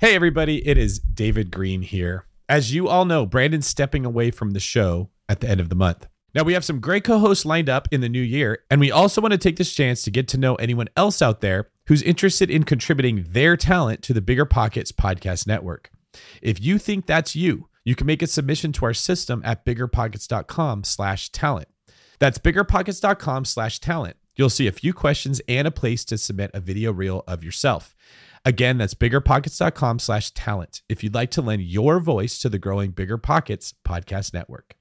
Hey, everybody, it is David Greene here. As you all know, Brandon's stepping away from the show at the end of the month. Now, we have some great co hosts lined up in the new year, and we also want to take this chance to get to know anyone else out there who's interested in contributing their talent to the Bigger Pockets podcast network. If you think that's you, you can make a submission to our system at biggerpockets.com slash talent. That's biggerpockets.com slash talent. You'll see a few questions and a place to submit a video reel of yourself. Again, that's biggerpockets.com slash talent if you'd like to lend your voice to the growing Bigger Pockets podcast network.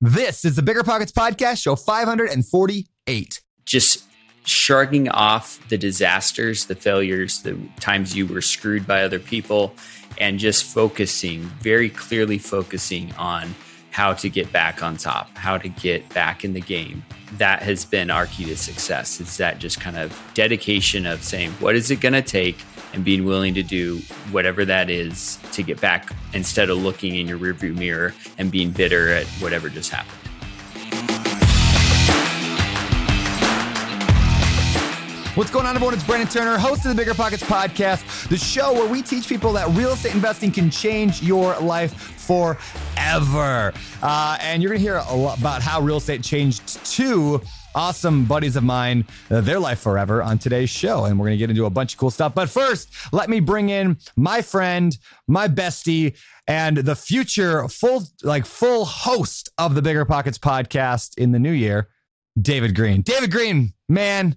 This is the Bigger Pockets Podcast, show 548. Just shrugging off the disasters, the failures, the times you were screwed by other people, and just focusing, very clearly focusing on how to get back on top, how to get back in the game. That has been our key to success. It's that just kind of dedication of saying, what is it going to take? And being willing to do whatever that is to get back instead of looking in your rearview mirror and being bitter at whatever just happened. What's going on, everyone? It's Brandon Turner, host of the Bigger Pockets podcast, the show where we teach people that real estate investing can change your life forever. Uh, and you're going to hear a lot about how real estate changed too awesome buddies of mine, uh, their life forever on today's show. And we're going to get into a bunch of cool stuff. But first, let me bring in my friend, my bestie, and the future full, like full host of the Bigger Pockets podcast in the new year, David Greene. David Greene, man,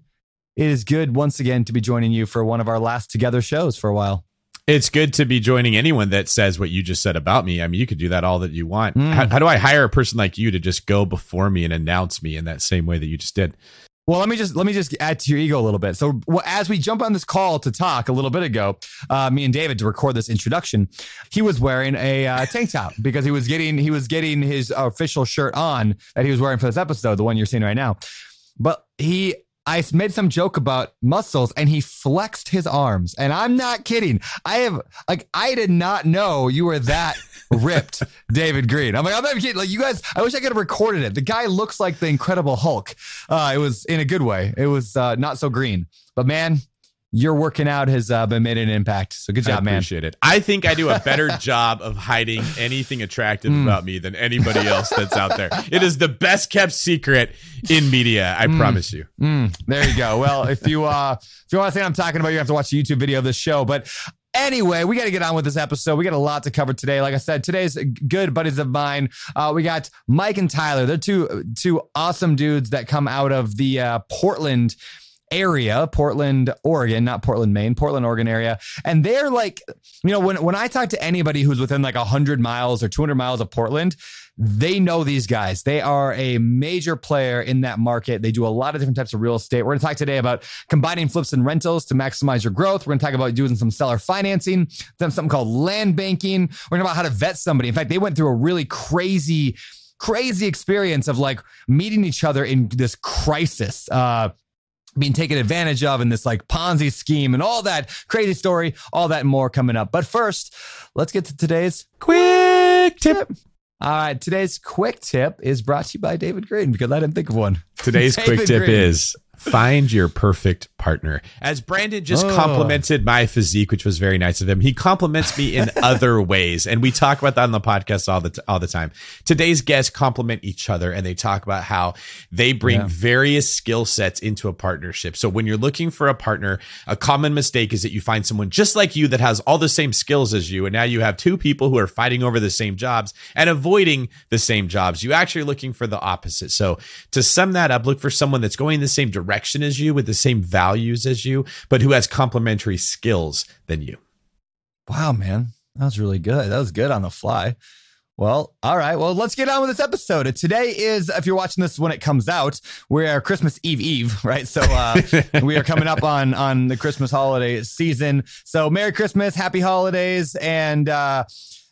it is good once again to be joining you for one of our last together shows for a while. It's good to be joining anyone that says what you just said about me. I mean, you could do that all that you want. Mm. How, how, do I hire a person like you to just go before me and announce me in that same way that you just did? Well, let me just let me just add to your ego a little bit. So, well, as we jump on this call to talk a little bit ago, uh, me and David to record this introduction, he was wearing a uh, tank top because he was getting he was getting his official shirt on that he was wearing for this episode, the one you're seeing right now. But he I made some joke about muscles and he flexed his arms. And I'm not kidding. I have, like, I did not know you were that ripped, David Greene. I'm like, I'm not kidding. Like, you guys, I wish I could have recorded it. The guy looks like the Incredible Hulk. Uh, it was in a good way. It was uh, not so green. But man, your working out has uh, been made an impact. So good job, I appreciate man. it. I think I do a better job of hiding anything attractive mm. about me than anybody else that's out there. It is the best kept secret in media. I mm. promise you. Mm. There you go. Well, if you uh, if you want to what I'm talking about, you have to watch the YouTube video of this show. But Anyway, we got to get on with this episode. We got a lot to cover today. Like I said, today's good buddies of mine. Uh, we got Mike and Tyler. They're two two awesome dudes that come out of the uh, Portland area, Portland, Oregon, not Portland, Maine, Portland, Oregon area. And they're like, you know, when, when I talk to anybody who's within like 100 miles or 200 miles of Portland, they know these guys. They are a major player in that market. They do a lot of different types of real estate. We're going to talk today about combining flips and rentals to maximize your growth. We're going to talk about doing some seller financing, then something called land banking. We're going to talk about how to vet somebody. In fact, they went through a really crazy crazy experience of like meeting each other in this crisis. Uh, being taken advantage of in this like Ponzi scheme and all that crazy story, all that more coming up. But first, let's get to today's quick tip. All right, today's quick tip is brought to you by David Greene because I didn't think of one. Today's quick tip Greene. is find your perfect partner. As Brandon just oh. complimented my physique, which was very nice of him, he compliments me in other ways, and we talk about that on the podcast all the t- all the time. Today's guests compliment each other, and they talk about how they bring yeah. various skill sets into a partnership. So when you're looking for a partner, a common mistake is that you find someone just like you that has all the same skills as you, and now you have two people who are fighting over the same jobs and avoiding the same jobs. You actually are looking for the opposite. So to sum that up, look for someone that's going in the same direction direction as you with the same values as you, but who has complementary skills than you. Wow, man. That was really good. That was good on the fly. Well, all right. Well, let's get on with this episode. Today is, if you're watching this when it comes out, we're Christmas Eve Eve, right? So uh, we are coming up on on the Christmas holiday season. So Merry Christmas, Happy Holidays, and uh,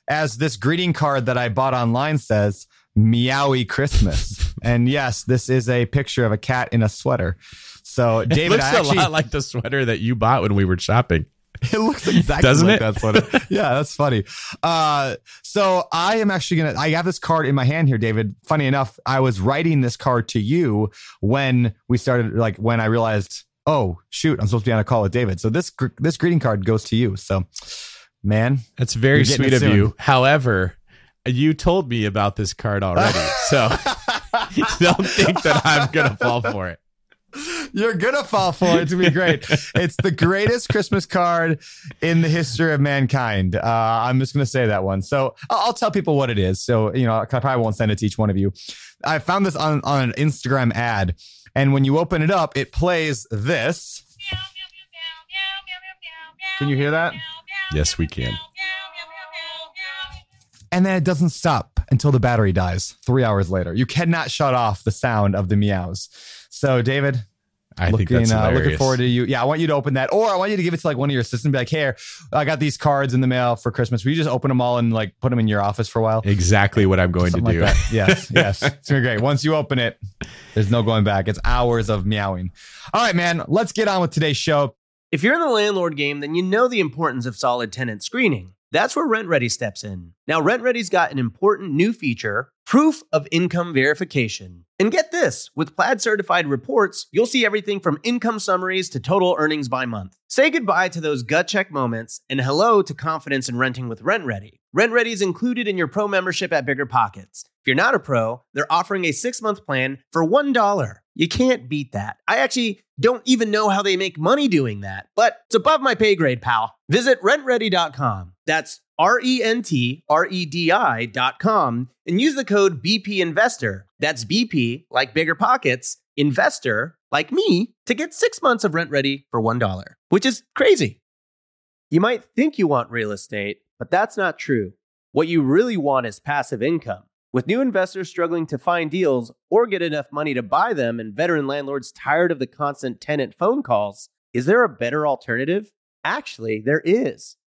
as this greeting card that I bought online says, Meowie Christmas. and yes, this is a picture of a cat in a sweater. So, David, it looks actually, a lot like the sweater that you bought when we were shopping. It looks exactly Doesn't like it? that sweater. yeah, that's funny. Uh, so I am actually gonna. I have this card in my hand here, David. Funny enough, I was writing this card to you when we started. Like when I realized, oh shoot, I'm supposed to be on a call with David. So this this greeting card goes to you. So man. That's very sweet of soon. you. However, you told me about this card already, so don't think that I'm gonna fall for it. You're gonna fall for it. It's gonna be great. it's the greatest Christmas card in the history of mankind. Uh, I'm just gonna say that one. So I'll, I'll tell people what it is. So you know, I probably won't send it to each one of you. I found this on on an Instagram ad, and when you open it up, it plays this. Can you hear that? Yes, we can. And then it doesn't stop until the battery dies. Three hours later, you cannot shut off the sound of the meows. So, David, I looking, think that's uh, looking forward to you. Yeah, I want you to open that, or I want you to give it to like one of your assistants. And be like, "Here, I got these cards in the mail for Christmas. Will you just open them all and like put them in your office for a while?" exactly what I'm going to do. like. Yes, yes, it's gonna be great. Once you open it, there's no going back. It's hours of meowing. All right, man. Let's get on with today's show. If you're in the landlord game, then you know the importance of solid tenant screening. That's where RentRedi steps in. Now, RentRedi's got an important new feature proof of income verification. And get this with Plaid certified reports, you'll see everything from income summaries to total earnings by month. Say goodbye to those gut check moments and hello to confidence in renting with RentRedi. Rent Ready is included in your pro membership at Bigger Pockets. If you're not a pro, they're offering a six month plan for $1. You can't beat that. I actually don't even know how they make money doing that, but it's above my pay grade, pal. Visit rentredi.com. That's R E N T R E D I.com and use the code BP Investor. That's BP, like bigger pockets, investor, like me, to get six months of RentRedi for $1, which is crazy. You might think you want real estate, but that's not true. What you really want is passive income. With new investors struggling to find deals or get enough money to buy them, and veteran landlords tired of the constant tenant phone calls, is there a better alternative? Actually, there is.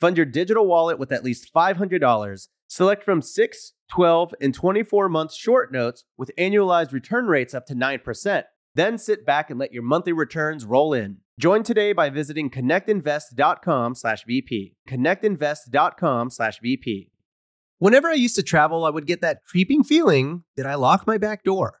Fund your digital wallet with at least $500. Select from 6, 12, and 24 month short notes with annualized return rates up to 9%. Then sit back and let your monthly returns roll in. Join today by visiting connectinvest.com/bp. connectinvest.com/bp. Whenever I used to travel, I would get that creeping feeling that I locked my back door.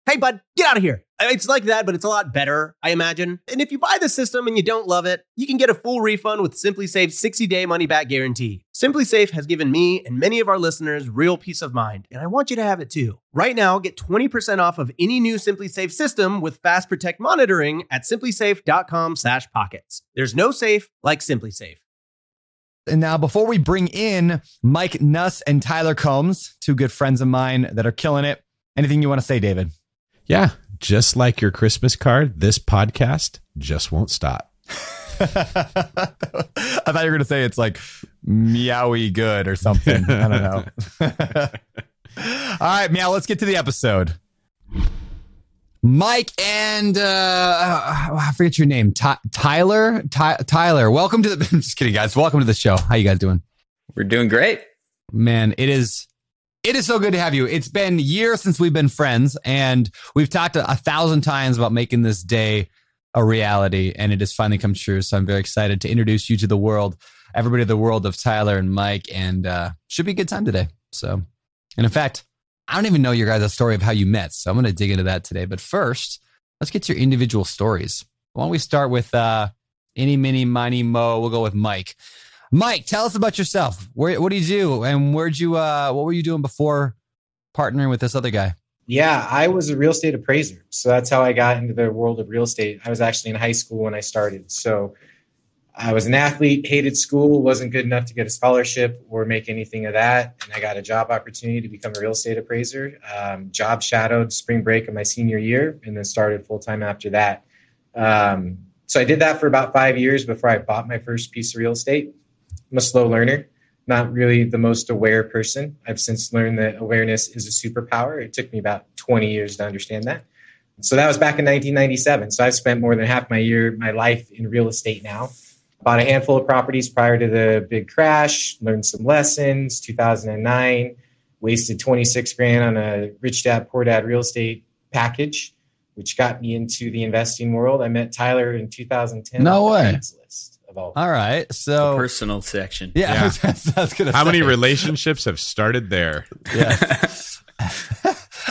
hey, bud, get out of here. It's like that, but it's a lot better, I imagine. And if you buy the system and you don't love it, you can get a full refund with SimpliSafe's 60 day money back guarantee. SimpliSafe has given me and many of our listeners real peace of mind, and I want you to have it too. Right now, get 20% off of any new SimpliSafe system with Fast Protect monitoring at simplisafe.com/pockets. There's no safe like Simply Safe. And now, before we bring in Mike Nuss and Tyler Combs, two good friends of mine that are killing it, anything you want to say, David? Yeah, just like your Christmas card, this podcast just won't stop. I thought you were going to say it's like meowy good or something. I don't know. All right, meow, let's get to the episode. Mike and uh, I forget your name, Ty- Tyler. Ty- Tyler, welcome to the. I'm just kidding, guys. Welcome to the show. How you guys doing? We're doing great. Man, it is it is so good to have you. It's been years since we've been friends, and we've talked a, thousand times about making this day a reality, and it has finally come true. So I'm very excited to introduce you to the world, everybody, the world of Tyler and Mike, and uh, should be a good time today. So, and in fact, I don't even know your guys' story of how you met, so I'm going to dig into that today. But first, let's get to your individual stories. Why don't we start with uh, any, mini, miny, mo? We'll go with Mike. Mike, tell us about yourself. Where, what do you do, and where'd you? Uh, what were you doing before partnering with this other guy? Yeah, I was a real estate appraiser. So that's how I got into the world of real estate. I was actually in high school when I started. So I was an athlete, hated school, wasn't good enough to get a scholarship or make anything of that. And I got a job opportunity to become a real estate appraiser. Um, job shadowed spring break of my senior year and then started full time after that. Um, so I did that for about five years before I bought my first piece of real estate. I'm a slow learner, not really the most aware person. I've since learned that awareness is a superpower. It took me about 20 years to understand that. So that was back in 1997. So I've spent more than half my year, my life in real estate now. Bought a handful of properties prior to the big crash, learned some lessons. 2009, wasted 26 grand on a rich dad, poor dad real estate package, which got me into the investing world. I met Tyler in 2010. No way. Craigslist of all. All right. So, Personal section. yeah, Yeah. I was, I was gonna How many relationships have started there? Yes.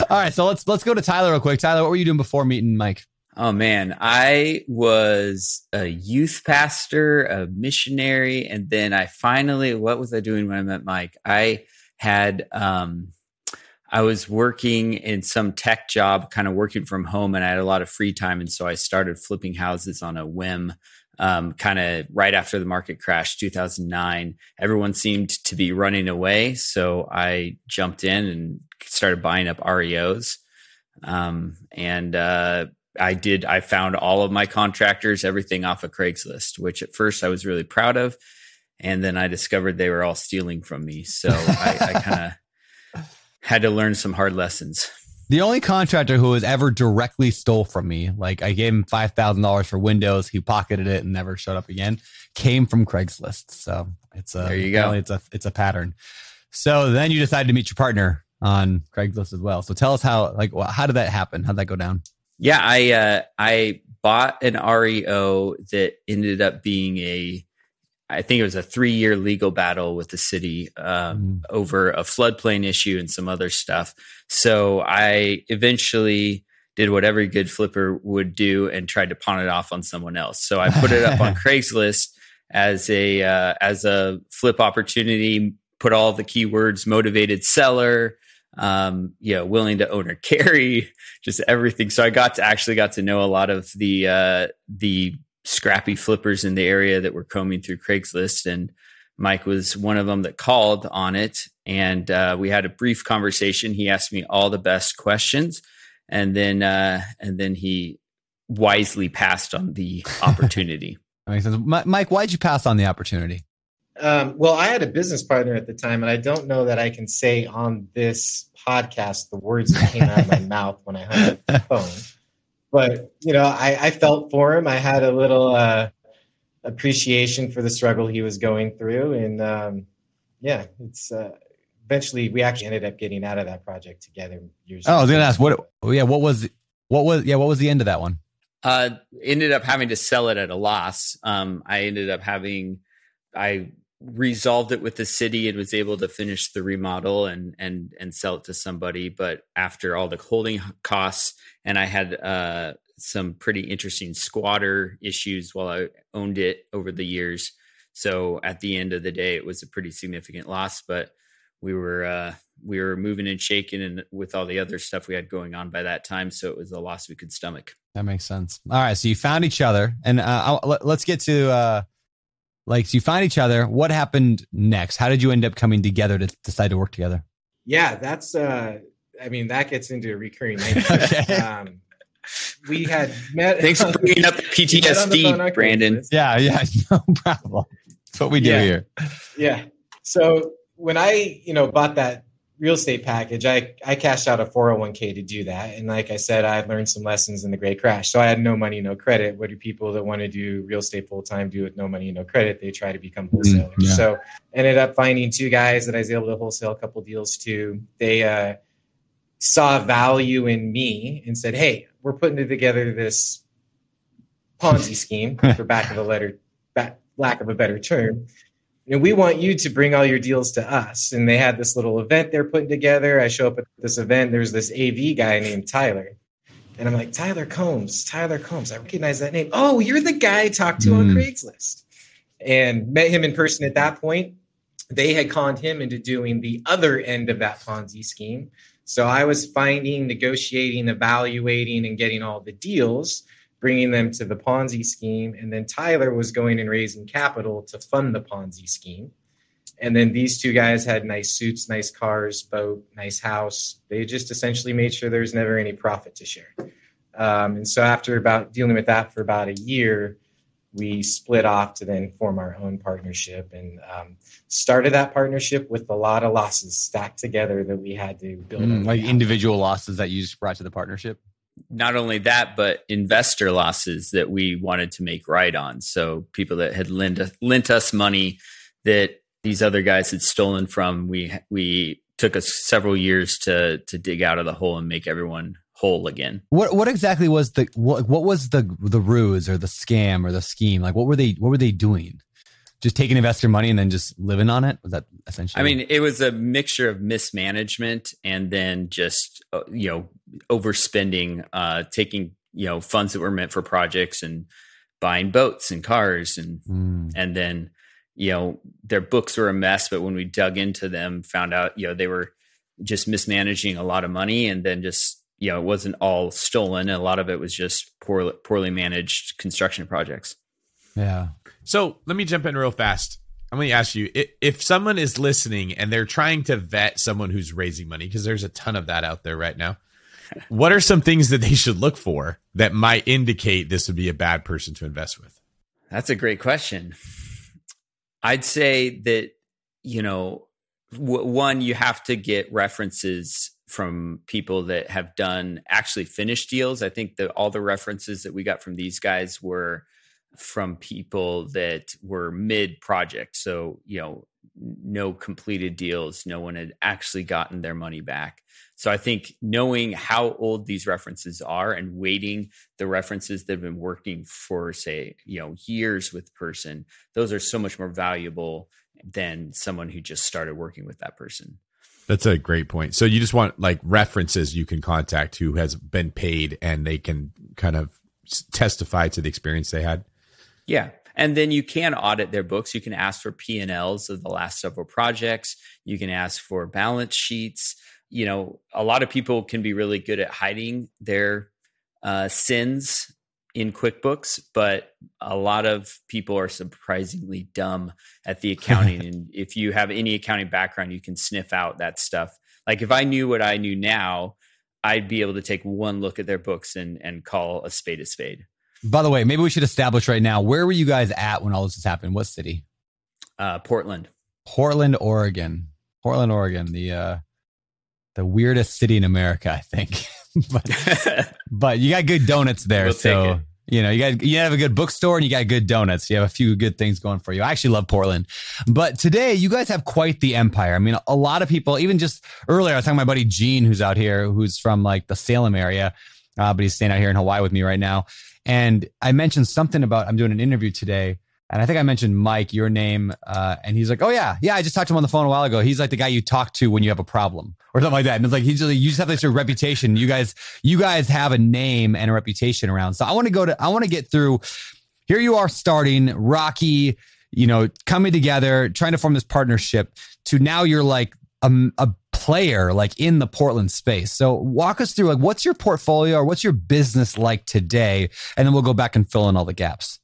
All right. So let's let's go to Tyler real quick. Tyler, what were you doing before meeting Mike? Oh man, I was a youth pastor, a missionary, and then I finally what was I doing when I met Mike? I had um I was working in some tech job, kind of working from home, and I had a lot of free time, and so I started flipping houses on a whim. Um, kind of right after the market crash, 2009, everyone seemed to be running away, so I jumped in and started buying up REOs. Um, and uh, I did. I found all of my contractors, everything off of Craigslist, which at first I was really proud of, and then I discovered they were all stealing from me. So I, I kind of had to learn some hard lessons. The only contractor who has ever directly stole from me, like I gave him five thousand dollars for Windows, he pocketed it and never showed up again, came from Craigslist. So it's a There you go. It's a it's a pattern. So then you decided to meet your partner on Craigslist as well. So tell us how like how did that happen? How'd that go down? Yeah, I uh, I bought an REO that ended up being a, I think it was a three year legal battle with the city um, over a floodplain issue and some other stuff. So I eventually did what every good flipper would do and tried to pawn it off on someone else. So I put it up on Craigslist as a uh, as a flip opportunity. Put all the keywords: motivated seller, um, you know, willing to own or carry, just everything. So I got to actually got to know a lot of the uh, the scrappy flippers in the area that were combing through Craigslist, and Mike was one of them that called on it, and uh, we had a brief conversation. He asked me all the best questions, and then uh, and then he wisely passed on the opportunity. That makes sense. Mike, why'd you pass on the opportunity? Um, well, I had a business partner at the time, and I don't know that I can say on this podcast the words that came out of my mouth when I hung up the phone. But you know, I, I felt for him. I had a little uh, appreciation for the struggle he was going through, and um, yeah, it's uh, eventually we actually ended up getting out of that project together. Years Oh, I was gonna ask what. Yeah, what was what was yeah what was the end of that one? Uh, ended up having to sell it at a loss. Um, I ended up having, I resolved it with the city and was able to finish the remodel and and and sell it to somebody. But after all the holding costs, and I had uh, some pretty interesting squatter issues while I owned it over the years. So at the end of the day, it was a pretty significant loss. But we were uh, we were moving and shaking, and with all the other stuff we had going on by that time, so it was a loss we could stomach. That makes sense. All right, so you found each other, and uh, I'll, let, us get to uh, like so you find each other. What happened next? How did you end up coming together to decide to work together? Yeah, that's. Uh, I mean, that gets into a recurring nightmare. Okay. um, we had met. Thanks for bringing up the we the PTSD, Brandon. Craigslist. Yeah, yeah, no problem. That's what we do Yeah. here. Yeah. So when I, you know, bought that real estate package, I I cashed out a 401k to do that. And like I said, I learned some lessons in the great crash. So I had no money, no credit. What do people that want to do real estate full time do with no money, no credit? They try to become wholesalers. yeah. So ended up finding two guys that I was able to wholesale a couple deals to. They uh saw value in me and said, Hey, we're putting together this Ponzi scheme, for back of a letter, back, lack of a better term. And we want you to bring all your deals to us. And they had this little event they're putting together. I show up at this event. There's this AV guy named Tyler. And I'm like, Tyler Combs, Tyler Combs. I recognize that name. Oh, you're the guy I talked to on Mm. Craigslist. And met him in person at that point. They had conned him into doing the other end of that Ponzi scheme. So I was finding, negotiating, evaluating, and getting all the deals, bringing them to the Ponzi scheme. And then Tyler was going and raising capital to fund the Ponzi scheme. And then these two guys had nice suits, nice cars, boat, nice house. They just essentially made sure there's never any profit to share. Um, and so after about dealing with that for about a year, we split off to then form our own partnership and um, started that partnership with a lot of losses stacked together that we had to build mm, like individual losses that you just brought to the partnership not only that but investor losses that we wanted to make right on so people that had lent, lent us money that these other guys had stolen from we we took us several years to to dig out of the hole and make everyone whole again. What what exactly was the what what was the the ruse or the scam or the scheme? Like what were they what were they doing? Just taking investor money and then just living on it? Was that essentially? I mean, it was a mixture of mismanagement and then just uh, you know overspending, uh, taking you know funds that were meant for projects and buying boats and cars and mm. and then you know their books were a mess but when we dug into them found out you know they were just mismanaging a lot of money and then just you know, it wasn't all stolen. A lot of it was just poorly, poorly managed construction projects. Yeah. So let me jump in real fast. I'm going to ask you if someone is listening and they're trying to vet someone who's raising money, because there's a ton of that out there right now. What are some things that they should look for that might indicate this would be a bad person to invest with? That's a great question. I'd say that, you know, w- one, you have to get references from people that have done actually finished deals. I think that all the references that we got from these guys were from people that were mid project. So, you know, no completed deals, no one had actually gotten their money back. So I think knowing how old these references are and weighting the references that have been working for say, you know, years with the person, those are so much more valuable than someone who just started working with that person. That's a great point. So you just want like references you can contact who has been paid and they can kind of testify to the experience they had. Yeah. And then you can audit their books. You can ask for P&Ls of the last several projects. You can ask for balance sheets. You know, a lot of people can be really good at hiding their uh, sins in QuickBooks, but a lot of people are surprisingly dumb at the accounting. and if you have any accounting background, you can sniff out that stuff. Like if I knew what I knew now, I'd be able to take one look at their books and and call a spade a spade. By the way, maybe we should establish right now where were you guys at when all this was happening? What city? Uh, Portland. Portland, Oregon. Portland, Oregon. The uh, the weirdest city in America, I think. but, but you got good donuts there. We'll so you know, you got you have a good bookstore and you got good donuts. You have a few good things going for you. I actually love Portland. But today you guys have quite the empire. I mean, a lot of people, even just earlier, I was talking to my buddy Gene, who's out here, who's from like the Salem area, uh, but he's staying out here in Hawaii with me right now. And I mentioned something about I'm doing an interview today and I think I mentioned Mike, your name, uh, and he's like, "Oh yeah, yeah, I just talked to him on the phone a while ago. He's like the guy you talk to when you have a problem or something like that." And it's like he's just, you just have this reputation. You guys, you guys have a name and a reputation around. So I want to go to, I want to get through. Here you are starting Rocky, you know, coming together, trying to form this partnership. To now you're like a, a player like in the Portland space. So walk us through like what's your portfolio or what's your business like today, and then we'll go back and fill in all the gaps.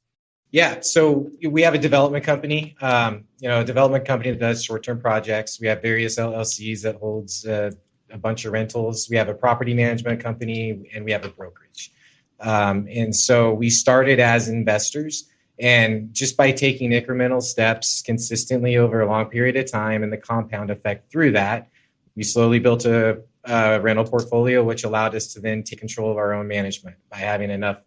Yeah, so we have a development company, um, you know, a development company that does short-term projects. We have various LLCs that holds uh, a bunch of rentals. We have a property management company, and we have a brokerage. Um, and so we started as investors, and just by taking incremental steps consistently over a long period of time, and the compound effect through that, we slowly built a, a rental portfolio, which allowed us to then take control of our own management by having enough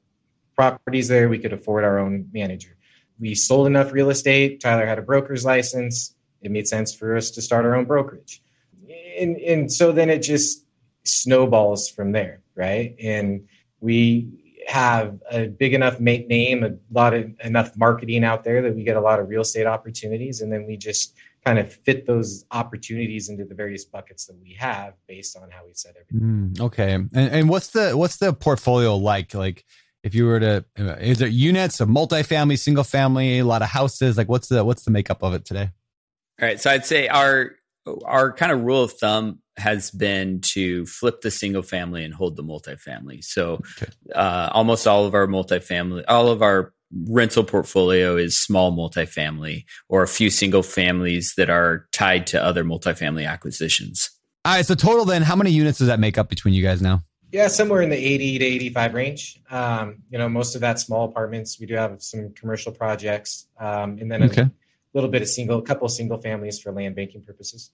properties there. We could afford our own manager. We sold enough real estate. Tyler had a broker's license. It made sense for us to start our own brokerage. And, and so then it just snowballs from there, right? And we have a big enough name, a lot of enough marketing out there that we get a lot of real estate opportunities. And then we just kind of fit those opportunities into the various buckets that we have based on how we set everything. Mm, okay. And, and what's the, what's the portfolio like? Like, if you were to is it units of multifamily single family a lot of houses like what's the what's the makeup of it today all right so i'd say our our kind of rule of thumb has been to flip the single family and hold the multifamily. So okay. uh, almost all of our multifamily, all of our rental portfolio is small multifamily or a few single families that are tied to other multifamily acquisitions. All right. So total then, how many units does that make up between you guys now? Yeah, somewhere in the 80 to 85 range. Um, you know, most of that small apartments. We do have some commercial projects, um, and then okay. A little bit of single, a couple of single families for land banking purposes.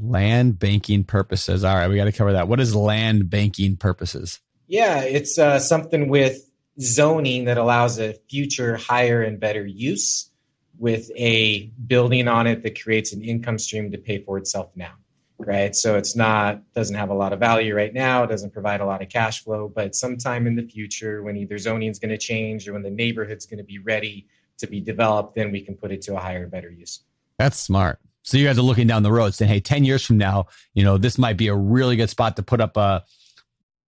Land banking purposes. All right, we got to cover that. What is land banking purposes? Yeah, it's uh, something with zoning that allows a future higher and better use with a building on it that creates an income stream to pay for itself now right so it's not doesn't have a lot of value right now doesn't provide a lot of cash flow but sometime in the future when either zoning is going to change or when the neighborhood's going to be ready to be developed then we can put it to a higher better use that's smart so you guys are looking down the road saying hey 10 years from now you know this might be a really good spot to put up a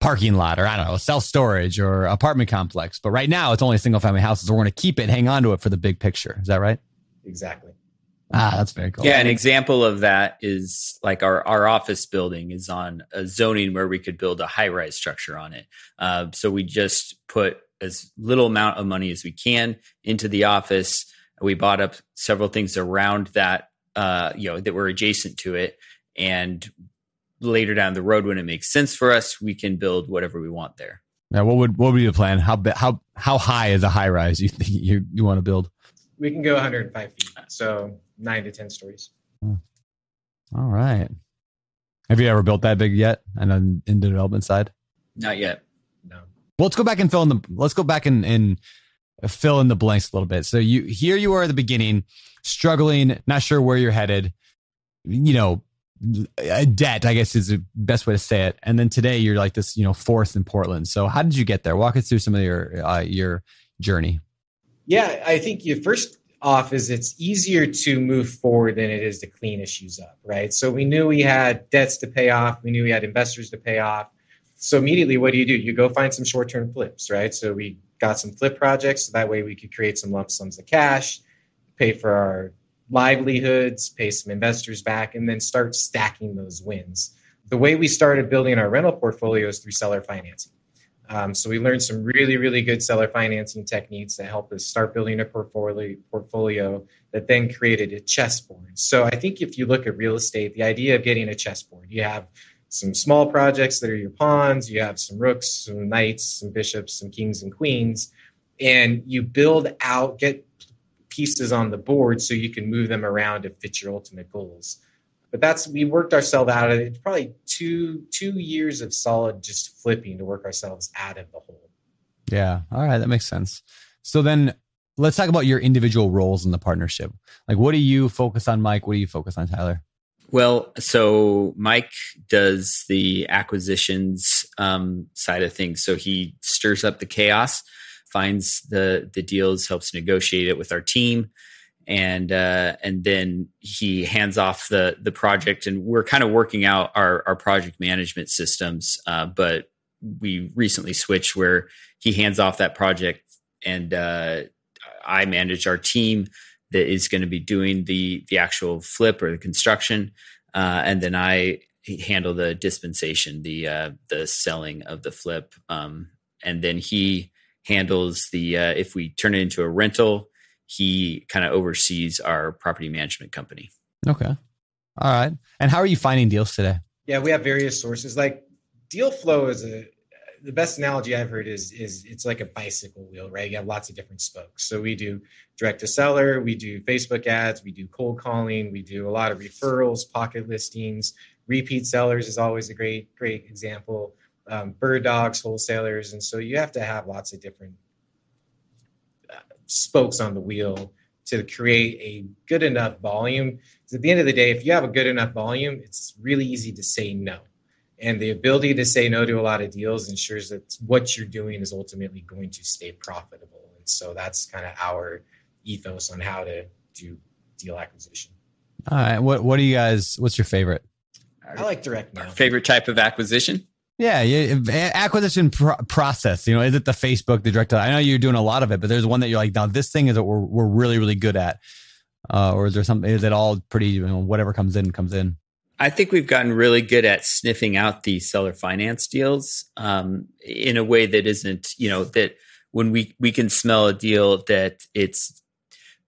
parking lot or I don't know, self storage or apartment complex. But right now it's only single family houses. So we're going to keep it, hang on to it for the big picture. Is that right? Exactly. Ah, that's very cool. Yeah, an example of that is like our our office building is on a zoning where we could build a high rise structure on it. Uh, so we just put as little amount of money as we can into the office. We bought up several things around that, uh, you know, that were adjacent to it, and later down the road when it makes sense for us, we can build whatever we want there. Yeah, what would what would be the plan? How how how high is a high rise you think you you want to build? We can go 105 feet, so nine to ten stories. All right. Have you ever built that big yet? And in, in the development side? Not yet. Well, let's go back and fill in the. Let's go back and, and fill in the blanks a little bit. So you here you are at the beginning, struggling, not sure where you're headed. You know, a debt, I guess is the best way to say it. And then today you're like this, you know, fourth in Portland. So how did you get there? Walk us through some of your uh, your journey. Yeah, I think you first off is it's easier to move forward than it is to clean issues up, right? So we knew we had debts to pay off, we knew we had investors to pay off. So immediately, what do you do? You go find some short term flips, right? So we got some flip projects, so that way we could create some lump sums of cash, pay for our livelihoods, pay some investors back, and then start stacking those wins. The way we started building our rental portfolio is through seller financing. Um, so we learned some really, really good seller financing techniques that helped us start building a portfolio, portfolio that then created a chessboard. So I think if you look at real estate, the idea of getting a chessboard, you have some small projects that are your pawns, you have some rooks, some knights, some bishops, some kings and queens, and you build out, get pieces on the board so you can move them around to fit your ultimate goals. But that's we worked ourselves out of it. Probably two two years of solid just flipping to work ourselves out of the hole. Yeah. All right, that makes sense. So then let's talk about your individual roles in the partnership. Like what do you focus on, Mike? What do you focus on, Tyler? Well, so Mike does the acquisitions um, side of things. So he stirs up the chaos finds the the deals, helps negotiate it with our team, and uh, and then he hands off the the project. And we're kind of working out our our project management systems, uh, but we recently switched where he hands off that project, and uh, I manage our team that is going to be doing the the actual flip or the construction, uh, and then I handle the dispensation, the uh, the selling of the flip, um, and then he handles the uh, if we turn it into a rental he kind of oversees our property management company. Okay. All right. And how are you finding deals today? Yeah we have various sources. Like deal flow is a the best analogy I've heard is is it's like a bicycle wheel, right? You have lots of different spokes. So we do direct to seller, we do Facebook ads, we do cold calling, we do a lot of referrals, pocket listings, repeat sellers is always a great great example um, bird dogs, wholesalers, and so you have to have lots of different uh, spokes on the wheel to create a good enough volume. Because at the end of the day, if you have a good enough volume, it's really easy to say no. And the ability to say no to a lot of deals ensures that what you're doing is ultimately going to stay profitable. And so that's kind of our ethos on how to do deal acquisition. All right. What What do you guys? What's your favorite? I like direct mail. Favorite type of acquisition? Yeah, yeah, acquisition pro- process. You know, is it the Facebook, the direct? I know you're doing a lot of it, but there's one that you're like, now this thing is what we're we're really really good at, uh, or is there something? Is it all pretty? You know, whatever comes in comes in. I think we've gotten really good at sniffing out the seller finance deals um, in a way that isn't, you know, that when we we can smell a deal that it's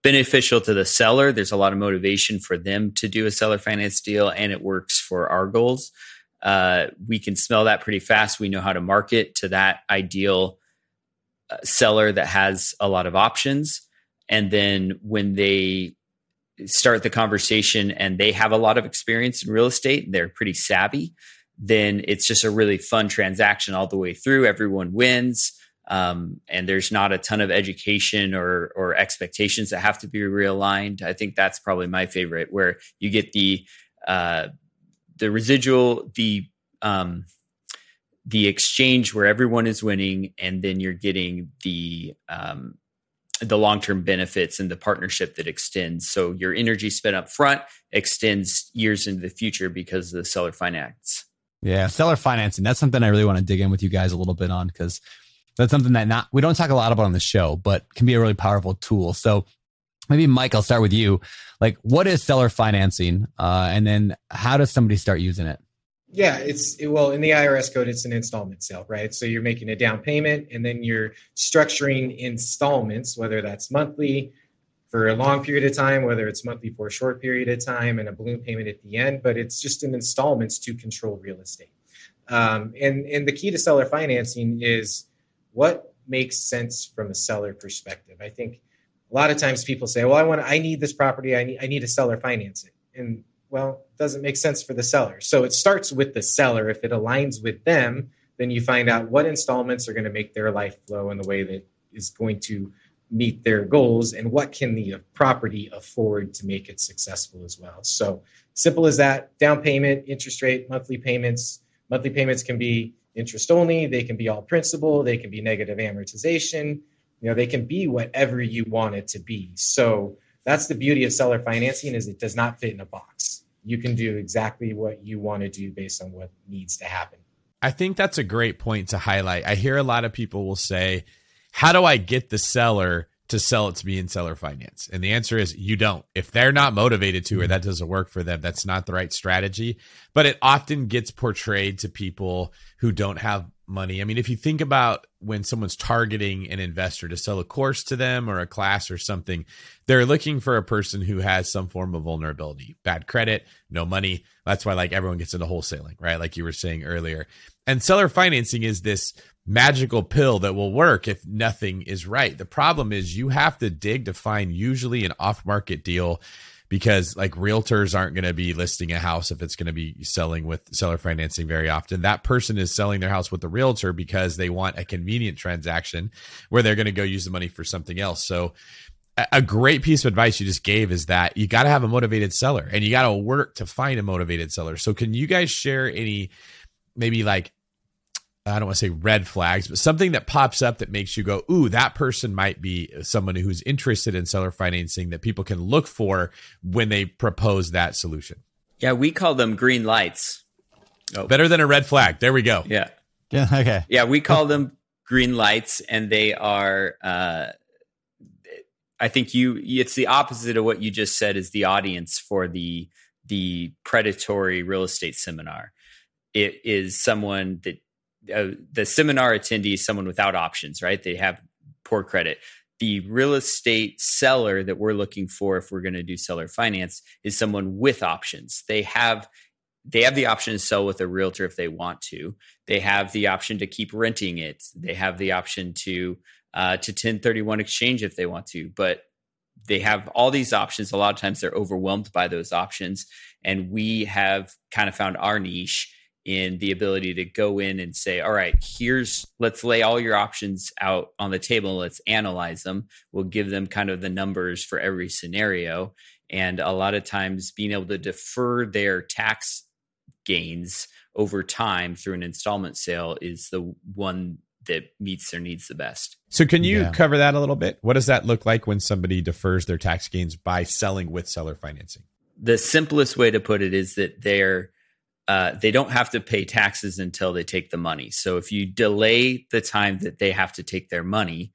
beneficial to the seller. There's a lot of motivation for them to do a seller finance deal, and it works for our goals. Uh, we can smell that pretty fast. We know how to market to that ideal uh, seller that has a lot of options, and then when they start the conversation and they have a lot of experience in real estate, they're pretty savvy, then it's just a really fun transaction all the way through. Everyone wins. Um, and there's not a ton of education or or expectations that have to be realigned. I think that's probably my favorite, where you get the uh, the residual, the um, the exchange where everyone is winning, and then you're getting the um, the long term benefits and the partnership that extends. So your energy spent up front extends years into the future because of the seller finance. Yeah, seller financing. That's something I really want to dig in with you guys a little bit on because that's something that not we don't talk a lot about on the show, but can be a really powerful tool. So maybe Mike, I'll start with you. Like, what is seller financing, uh, and then how does somebody start using it? Yeah, it's it, well in the IRS code, it's an installment sale, right? So you're making a down payment, and then you're structuring installments, whether that's monthly for a long period of time, whether it's monthly for a short period of time, and a balloon payment at the end. But it's just an installments to control real estate. Um, and and the key to seller financing is what makes sense from a seller perspective. I think a lot of times people say, "Well, I want, I need this property. I need, I need a seller finance it," and well, doesn't make sense for the seller. So it starts with the seller. If it aligns with them, then you find out what installments are going to make their life flow in the way that is going to meet their goals and what can the property afford to make it successful as well. So simple as that, down payment, interest rate, monthly payments. Monthly payments can be interest only, they can be all principal, they can be negative amortization, you know, they can be whatever you want it to be. So that's the beauty of seller financing is it does not fit in a box. You can do exactly what you want to do based on what needs to happen. I think that's a great point to highlight. I hear a lot of people will say, "How do I get the seller to sell it to me in seller finance?" And the answer is you don't. If they're not motivated to or that doesn't work for them, that's not the right strategy. But it often gets portrayed to people who don't have money. I mean, if you think about when someone's targeting an investor to sell a course to them or a class or something, they're looking for a person who has some form of vulnerability, bad credit, no money. That's why like everyone gets into wholesaling, right? Like you were saying earlier. And seller financing is this magical pill that will work if nothing is right. The problem is you have to dig to find usually an off-market deal because like realtors aren't going to be listing a house if it's going to be selling with seller financing very often. That person is selling their house with the realtor because they want a convenient transaction where they're going to go use the money for something else. So a great piece of advice you just gave is that you got to have a motivated seller and you got to work to find a motivated seller. So can you guys share any maybe like I don't want to say red flags, but something that pops up that makes you go, ooh, that person might be someone who's interested in seller financing that people can look for when they propose that solution. Yeah, we call them green lights. Oh. Better than a red flag. There we go. Yeah. Yeah. Okay. Yeah, we call them green lights, and they are. Uh, I think you. It's the opposite of what you just said. Is the audience for the the predatory real estate seminar? It is someone that uh, the seminar attendee is someone without options, right? They have poor credit. The real estate seller that we're looking for, if we're going to do seller finance, is someone with options. They have they have the option to sell with a realtor if they want to. They have the option to keep renting it. They have the option to uh, to 1031 exchange if they want to. But they have all these options. A lot of times they're overwhelmed by those options, and we have kind of found our niche in the ability to go in and say, all right, here's, let's lay all your options out on the table. Let's analyze them. We'll give them kind of the numbers for every scenario. And a lot of times being able to defer their tax gains over time through an installment sale is the one that meets their needs the best. So can you yeah. cover that a little bit? What does that look like when somebody defers their tax gains by selling with seller financing? The simplest way to put it is that they're uh, they don't have to pay taxes until they take the money. So if you delay the time that they have to take their money,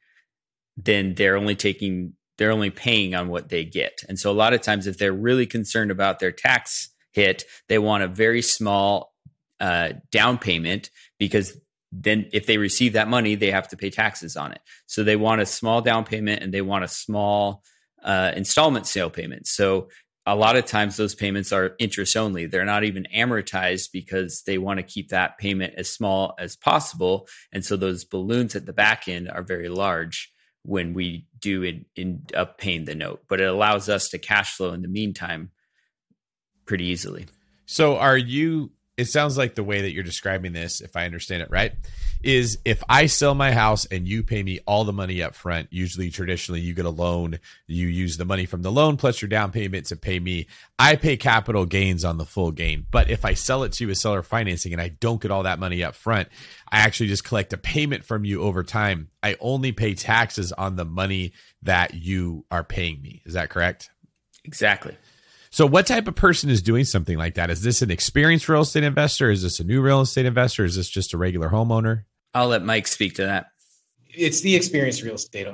then they're only taking they're only paying on what they get. And so a lot of times if they're really concerned about their tax hit. They want a very small uh, down payment because then if they receive that money, they have to pay taxes on it. So they want a small down payment and they want a small uh, installment sale payment. So a lot of times those payments are interest only. They're not even amortized because they want to keep that payment as small as possible. And so those balloons at the back end are very large when we do end up paying the note. But it allows us to cash flow in the meantime pretty easily. So are you it sounds like the way that you're describing this, if I understand it right, is if I sell my house and you pay me all the money up front, usually traditionally you get a loan, you use the money from the loan plus your down payment to pay me. I pay capital gains on the full gain. But if I sell it to you as seller financing and I don't get all that money up front, I actually just collect a payment from you over time. I only pay taxes on the money that you are paying me. Is that correct? Exactly. So, what type of person is doing something like that? Is this an experienced real estate investor? Is this a new real estate investor? Is this just a regular homeowner? I'll let Mike speak to that. It's the experienced real estate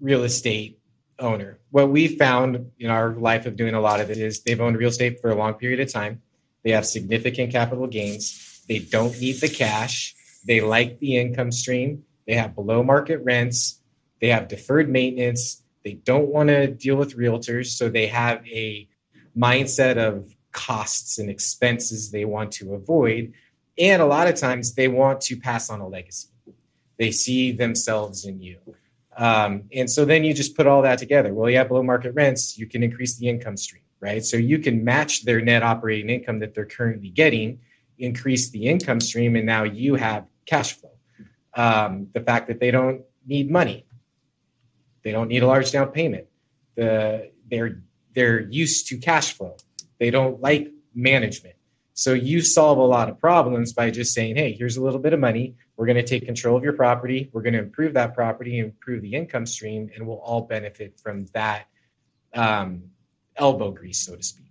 real estate owner. What we found in our life of doing a lot of it is they've owned real estate for a long period of time. They have significant capital gains. They don't need the cash. They like the income stream. They have below market rents. They have deferred maintenance. They don't want to deal with realtors, so they have a mindset of costs and expenses they want to avoid. And a lot of times they want to pass on a legacy. They see themselves in you. Um, and so then you just put all that together. Well, you have below market rents, you can increase the income stream, right? So you can match their net operating income that they're currently getting, increase the income stream, and now you have cash flow. Um, the fact that they don't need money, they don't need a large down payment. The they're they're used to cash flow. They don't like management. So you solve a lot of problems by just saying, hey, here's a little bit of money. We're going to take control of your property. We're going to improve that property, improve the income stream, and we'll all benefit from that um, elbow grease, so to speak.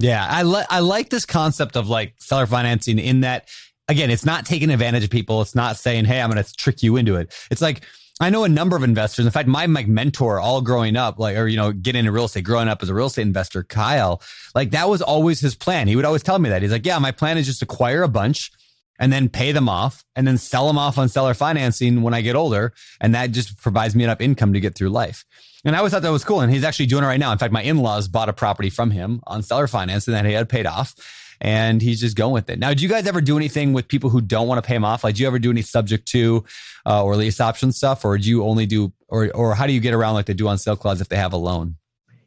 Yeah, I like I like this concept of like seller financing in that again, it's not taking advantage of people. It's not saying, "Hey, I'm going to trick you into it." It's like I know a number of investors. In fact, my, my mentor all growing up, like, or, you know, getting into real estate, growing up as a real estate investor, Kyle, like that was always his plan. He would always tell me that. He's like, yeah, my plan is just acquire a bunch and then pay them off and then sell them off on seller financing when I get older. And that just provides me enough income to get through life. And I always thought that was cool. And he's actually doing it right now. In fact, my in-laws bought a property from him on seller finance and that he had paid off and he's just going with it. Now, do you guys ever do anything with people who don't want to pay him off? Like, do you ever do any subject to uh, or lease option stuff, or do you only do, or or how do you get around like they due on sale clause if they have a loan?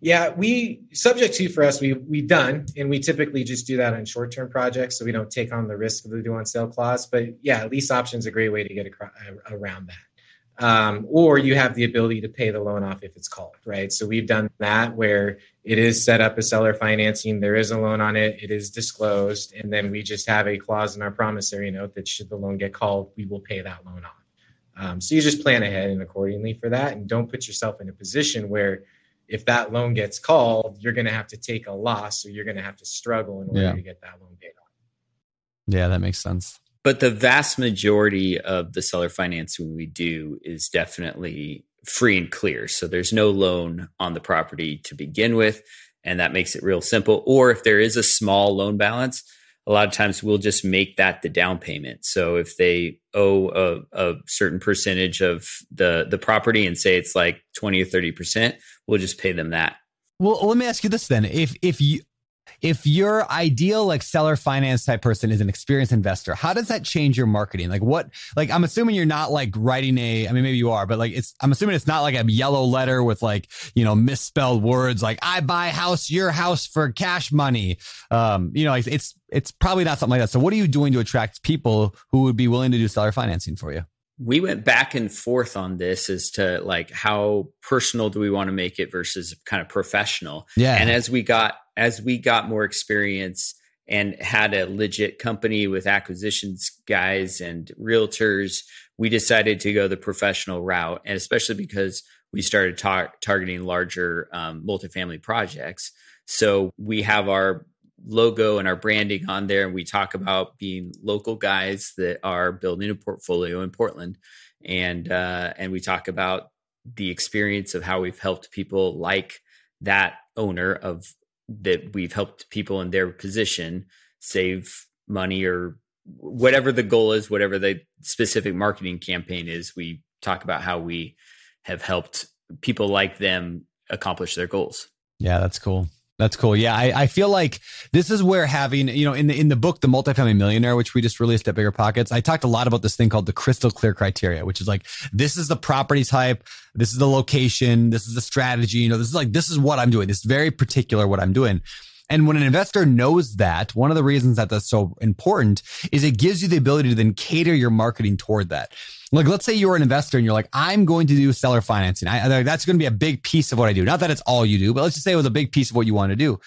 Yeah, we subject to for us, we we've done, and we typically just do that on short term projects, so we don't take on the risk of the due on sale clause. But yeah, lease option is a great way to get around that um, or you have the ability to pay the loan off if it's called, right? So we've done that where it is set up as seller financing, there is a loan on it, it is disclosed, and then we just have a clause in our promissory note that should the loan get called, we will pay that loan off. Um, so you just plan ahead and accordingly for that, and don't put yourself in a position where if that loan gets called, you're going to have to take a loss, or you're going to have to struggle in order yeah. to get that loan paid off. Yeah, that makes sense. But the vast majority of the seller financing we do is definitely free and clear. So there's no loan on the property to begin with. And that makes it real simple. Or if there is a small loan balance, a lot of times we'll just make that the down payment. So if they owe a, a certain percentage of the, the property and say it's like 20 or 30%, we'll just pay them that. Well, let me ask you this then. If if you if your ideal like seller finance type person is an experienced investor, how does that change your marketing? Like what, like I'm assuming you're not like writing a, I mean, maybe you are, but like it's, I'm assuming it's not like a yellow letter with like, you know, misspelled words like I buy house, your house for cash money. Um, you know, like it's, it's probably not something like that. So what are you doing to attract people who would be willing to do seller financing for you? we went back and forth on this as to like how personal do we want to make it versus kind of professional. Yeah. And as we got as we got more experience and had a legit company with acquisitions guys and realtors, we decided to go the professional route, and especially because we started tar- targeting larger um, multifamily projects. So we have our logo and our branding on there and we talk about being local guys that are building a portfolio in Portland and uh, and we talk about the experience of how we've helped people like that owner of that we've helped people in their position save money or whatever the goal is, whatever the specific marketing campaign is. We talk about how we have helped people like them accomplish their goals. Yeah, that's cool. That's cool. Yeah, I, I feel like this is where having, you know, in the in the book, The Multifamily Millionaire, which we just released at Bigger Pockets, I talked a lot about this thing called the crystal clear criteria, which is like this is the property type, this is the location, this is the strategy, you know, this is like this is what I'm doing. This is very particular what I'm doing. And when an investor knows that, one of the reasons that that's so important is it gives you the ability to then cater your marketing toward that. Like, let's say you're an investor and you're like, I'm going to do seller financing. I, that's going to be a big piece of what I do. Not that it's all you do, but let's just say it was a big piece of what you want to do.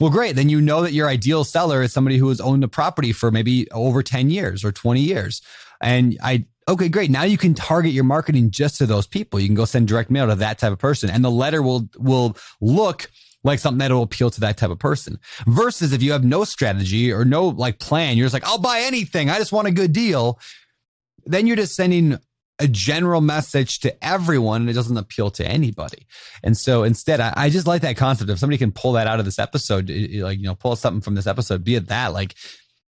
Well, great. Then you know that your ideal seller is somebody who has owned the property for maybe over 10 years or 20 years. And I, okay, great. Now you can target your marketing just to those people. You can go send direct mail to that type of person and the letter will, will look like something that will appeal to that type of person. Versus if you have no strategy or no like plan, you're just like, I'll buy anything. I just want a good deal. Then you're just sending a general message to everyone and it doesn't appeal to anybody. And so instead, I, I, just like that concept. If somebody can pull that out of this episode, like, you know, pull something from this episode, be it that, like,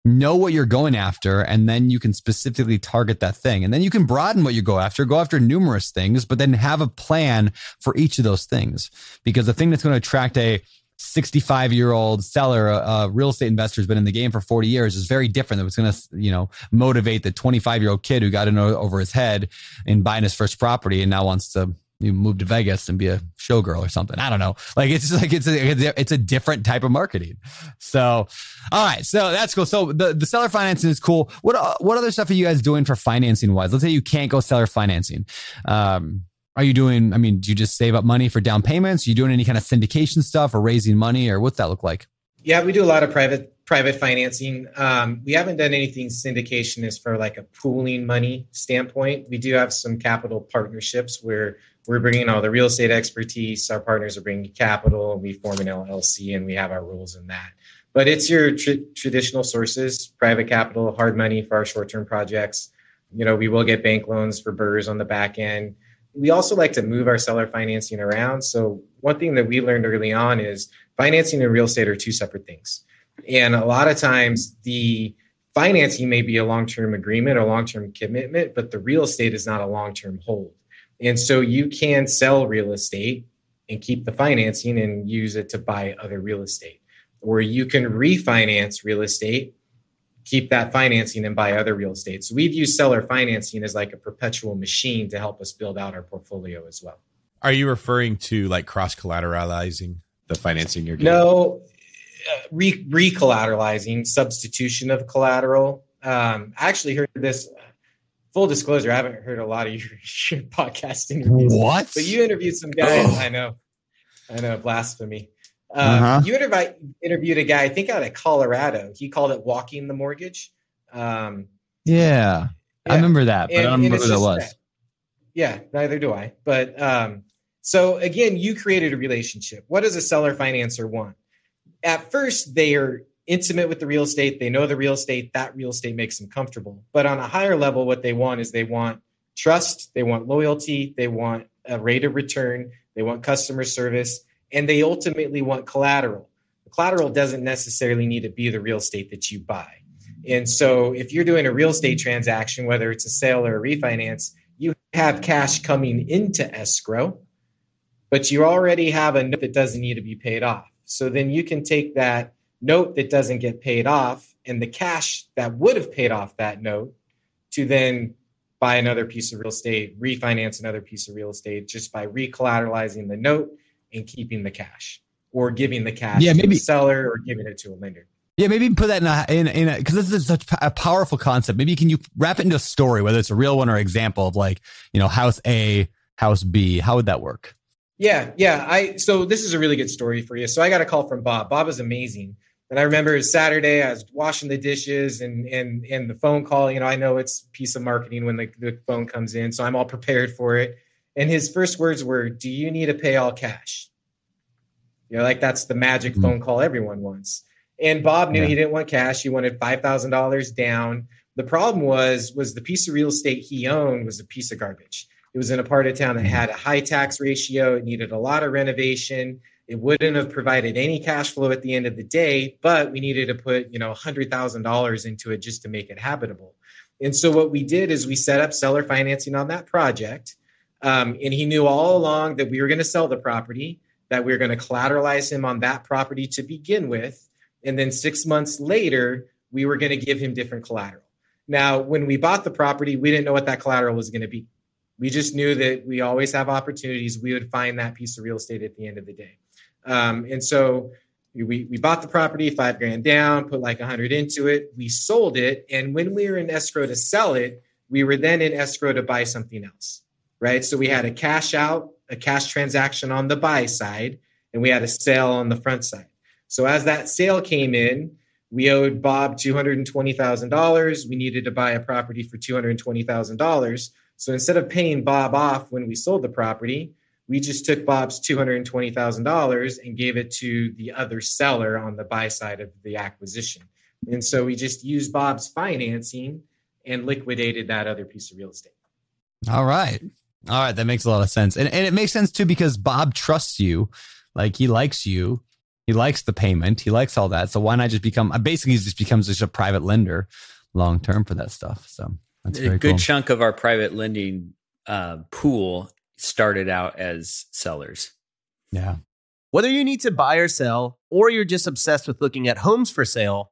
know what you're going after and then you can specifically target that thing. And then you can broaden what you go after go after numerous things but then have a plan for each of those things. Because the thing that's going to attract a 65 year old seller a, a, real estate investor who's been in the game for 40 years is very different than what's going to you know motivate the 25 year old kid who got in over his head in buying his first property and now wants to you move to Vegas and be a showgirl or something. I don't know. Like it's just like it's a it's a different type of marketing. So, all right, so that's cool. So the the seller financing is cool. What what other stuff are you guys doing for financing wise? Let's say you can't go seller financing. Um, are you doing? I mean, do you just save up money for down payments? Are you doing any kind of syndication stuff or raising money or what's that look like? Yeah, we do a lot of private private financing. Um, we haven't done anything syndication as for like a pooling money standpoint. We do have some capital partnerships where we're bringing all the real estate expertise. Our partners are bringing capital, and we form an LLC, and we have our rules in that. But it's your tr- traditional sources: private capital, hard money for our short-term projects. You know, we will get bank loans for BRRRRs on the back end. We also like to move our seller financing around. So one thing that we learned early on is financing and real estate are two separate things, and a lot of times the financing may be a long-term agreement or long-term commitment, but the real estate is not a long-term hold. And so you can sell real estate and keep the financing and use it to buy other real estate. Or you can refinance real estate, keep that financing and buy other real estate. So we've used seller financing as like a perpetual machine to help us build out our portfolio as well. Are you referring to like cross collateralizing the financing you're getting? No, uh, re collateralizing, substitution of collateral. Um, I actually heard this full disclosure, I haven't heard a lot of your, your podcast interviews. What? But you interviewed some guys. I know. I know. Blasphemy. Um, uh-huh. You interviewed, interviewed a guy, I think out of Colorado. He called it walking the mortgage. Um, yeah, yeah, I remember that, but and, I don't remember who that was. That. Yeah, neither do I. But um, so again, you created a relationship. What does a seller financer want? At first, they are intimate with the real estate. They know the real estate. That real estate makes them comfortable. But on a higher level, what they want is they want trust, they want loyalty, they want a rate of return, they want customer service, and they ultimately want collateral. The collateral doesn't necessarily need to be the real estate that you buy. And so if you're doing a real estate transaction, whether it's a sale or a refinance, you have cash coming into escrow, but you already have a note that doesn't need to be paid off. So then you can take that note that doesn't get paid off and the cash that would have paid off that note to then buy another piece of real estate, refinance another piece of real estate just by recollateralizing the note and keeping the cash or giving the cash yeah, maybe, seller or giving it to a lender. Yeah, maybe put that in a in in because this is such a powerful concept. Maybe can you wrap it into a story, whether it's a real one or example of like you know house A, house B. How would that work? Yeah, yeah. I so this is a really good story for you. So I got a call from Bob. Bob is amazing. And I remember it was Saturday, I was washing the dishes and and and the phone call, you know, I know it's piece of marketing when the, the phone comes in, so I'm all prepared for it. And his first words were, Do you need to pay all cash? You know, like that's the magic mm-hmm. phone call everyone wants. And Bob knew yeah. he didn't want cash. He wanted five thousand dollars down. The problem was was the piece of real estate he owned was a piece of garbage. It was in a part of town that mm-hmm. had a high tax ratio. It needed a lot of renovation It wouldn't have provided any cash flow at the end of the day, but we needed to put, you know, $100,000 into it just to make it habitable. And so what we did is we set up seller financing on that project. Um, and he knew all along that we were going to sell the property, that we were going to collateralize him on that property to begin with. And then six months later, we were going to give him different collateral. Now, when we bought the property, we didn't know what that collateral was going to be. We just knew that we always have opportunities. We would find that piece of real estate at the end of the day. Um, and so we, we bought the property, five grand down, put like a hundred into it. We sold it. And when we were in escrow to sell it, we were then in escrow to buy something else, right? So we had a cash out, a cash transaction on the buy side, and we had a sale on the front side. So as that sale came in, we owed Bob $220,000. We needed to buy a property for $220,000. So instead of paying Bob off when we sold the property, we just took Bob's $220,000 and gave it to the other seller on the buy side of the acquisition. And so we just used Bob's financing and liquidated that other piece of real estate. All right. All right. That makes a lot of sense. And, and it makes sense too because Bob trusts you. Like he likes you. He likes the payment. He likes all that. So why not just become, basically, he just becomes just a private lender long term for that stuff. So that's a good cool. chunk of our private lending uh, pool started out as sellers. Yeah. Whether you need to buy or sell, or you're just obsessed with looking at homes for sale,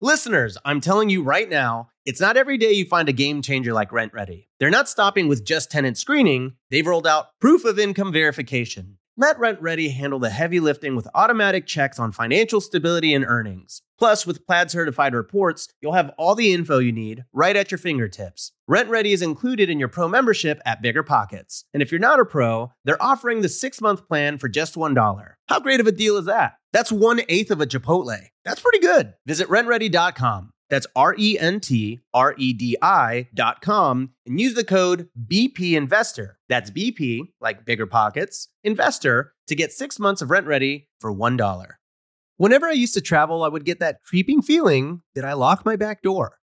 Listeners, I'm telling you right now, it's not every day you find a game changer like RentRedi. They're not stopping with just tenant screening, they've rolled out proof of income verification. Let RentRedi handle the heavy lifting with automatic checks on financial stability and earnings. Plus, with Plaid certified reports, you'll have all the info you need right at your fingertips. RentRedi is included in your pro membership at Bigger Pockets. And if you're not a pro, they're offering the six month plan for just $1. How great of a deal is that? That's one eighth of a Chipotle. That's pretty good. Visit rentredi.com. That's R E N T R E D I.com and use the code BP Investor. That's BP, like bigger pockets, investor to get six months of RentRedi for $1. Whenever I used to travel, I would get that creeping feeling that I locked my back door.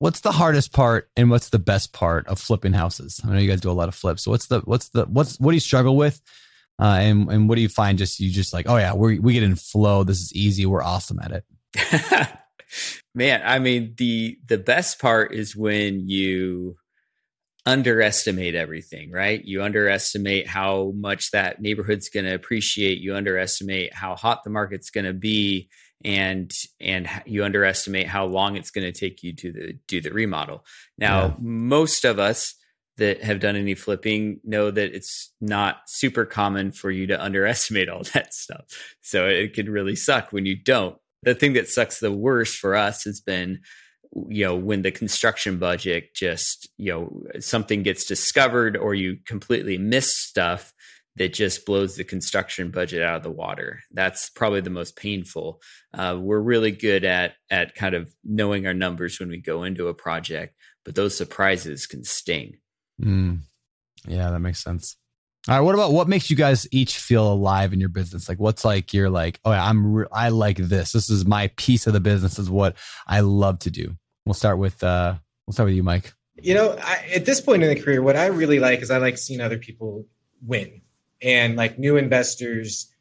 what's the hardest part and what's the best part of flipping houses? I know you guys do a lot of flips. So what's the what's the what's what do you struggle with? Uh, and and what do you find? Just you just like, oh yeah, we we get in flow. This is easy. We're awesome at it. Man, I mean the the best part is when you underestimate everything, right? You underestimate how much that neighborhood's going to appreciate. You underestimate how hot the market's going to be, and and you underestimate how long it's going to take you to the do the remodel. Now, yeah. most of us that have done any flipping know that it's not super common for you to underestimate all that stuff. So it can really suck when you don't. The thing that sucks the worst for us has been you know when the construction budget just you know something gets discovered or you completely miss stuff that just blows the construction budget out of the water that's probably the most painful uh, we're really good at at kind of knowing our numbers when we go into a project but those surprises can sting Mm. Yeah, that makes sense. All right. What about what makes you guys each feel alive in your business? Like, what's like you're like, oh, yeah, I'm re- I like this. This is my piece of the business. This is what I love to do. We'll start with uh, we'll start with you, Mike. You know, I, at this point in the career, what I really like is I like seeing other people win and like new investors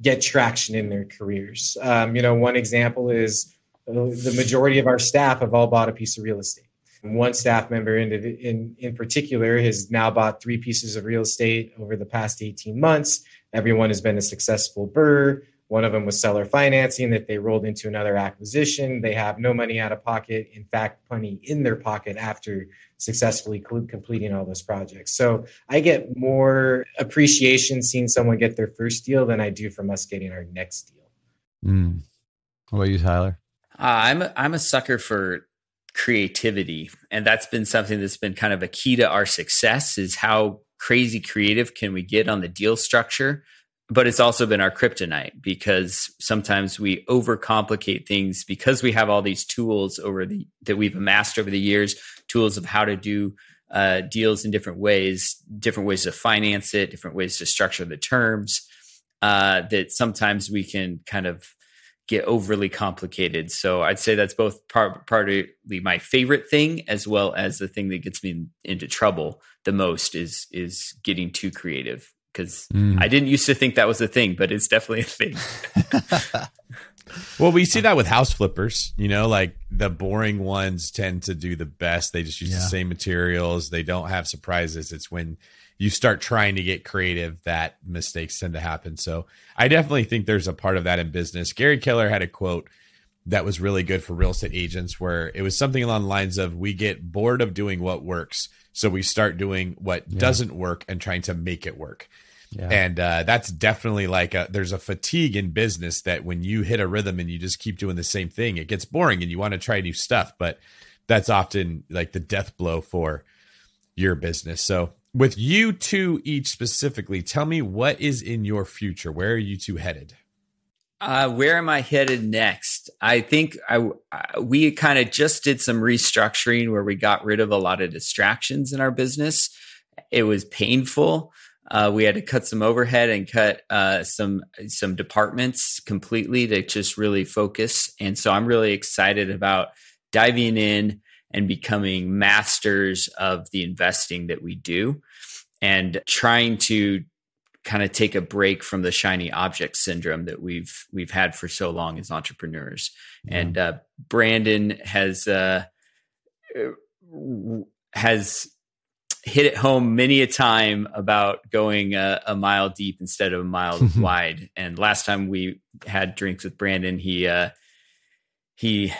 get traction in their careers. Um, you know, one example is uh, the majority of our staff have all bought a piece of real estate. One staff member in, in, in particular has now bought three pieces of real estate over the past 18 months. Everyone has been a successful BRRRR. One of them was seller financing that they rolled into another acquisition. They have no money out of pocket. In fact, money in their pocket after successfully completing all those projects. So I get more appreciation seeing someone get their first deal than I do from us getting our next deal. Mm. What about you, Tyler? Uh, I'm a, I'm a sucker for creativity and that's been something that's been kind of a key to our success is how crazy creative can we get on the deal structure but it's also been our kryptonite because sometimes we overcomplicate things because we have all these tools over the that we've amassed over the years tools of how to do uh, deals in different ways different ways to finance it different ways to structure the terms uh, that sometimes we can kind of get overly complicated. So I'd say that's both part partly my favorite thing as well as the thing that gets me into trouble the most is is getting too creative because mm. I didn't used to think that was a thing, but it's definitely a thing. well, we see that with house flippers, you know, like the boring ones tend to do the best. They just use yeah. the same materials. They don't have surprises. It's when you start trying to get creative, that mistakes tend to happen. So I definitely think there's a part of that in business. Gary Keller had a quote that was really good for real estate agents where it was something along the lines of we get bored of doing what works. So we start doing what yeah. doesn't work and trying to make it work. Yeah. And uh, that's definitely like a, there's a fatigue in business that when you hit a rhythm and you just keep doing the same thing, it gets boring and you want to try new stuff. But that's often like the death blow for your business. So with you two each specifically, tell me what is in your future. Where are you two headed? Uh, where am I headed next? I think I, I we kind of just did some restructuring where we got rid of a lot of distractions in our business. It was painful. Uh, we had to cut some overhead and cut uh, some some departments completely to just really focus. And so I'm really excited about diving in and becoming masters of the investing that we do and trying to kind of take a break from the shiny object syndrome that we've we've had for so long as entrepreneurs and uh, brandon has uh, has hit it home many a time about going a, a mile deep instead of a mile wide and last time we had drinks with brandon he uh, he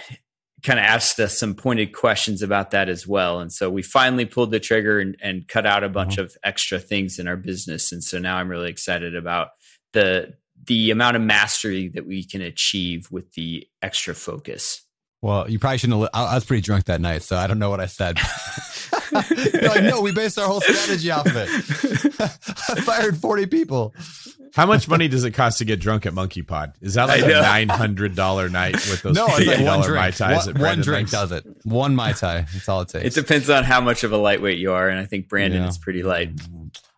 kind of asked us some pointed questions about that as well. And so we finally pulled the trigger and, and cut out a bunch mm-hmm. of extra things in our business. And so now I'm really excited about the the amount of mastery that we can achieve with the extra focus. Well, you probably shouldn't. Have, I was pretty drunk that night, so I don't know what I said. like, no, we based our whole strategy off of it. I fired 40 people. How much money does it cost to get drunk at Monkey Pod? Is that like I a nine hundred dollar night with those No, it's like fifty one dollar mai drink. tais? One, that one drink likes? does it. One mai tai. That's all it takes. It depends on how much of a lightweight you are, and I think Brandon Yeah. is pretty light.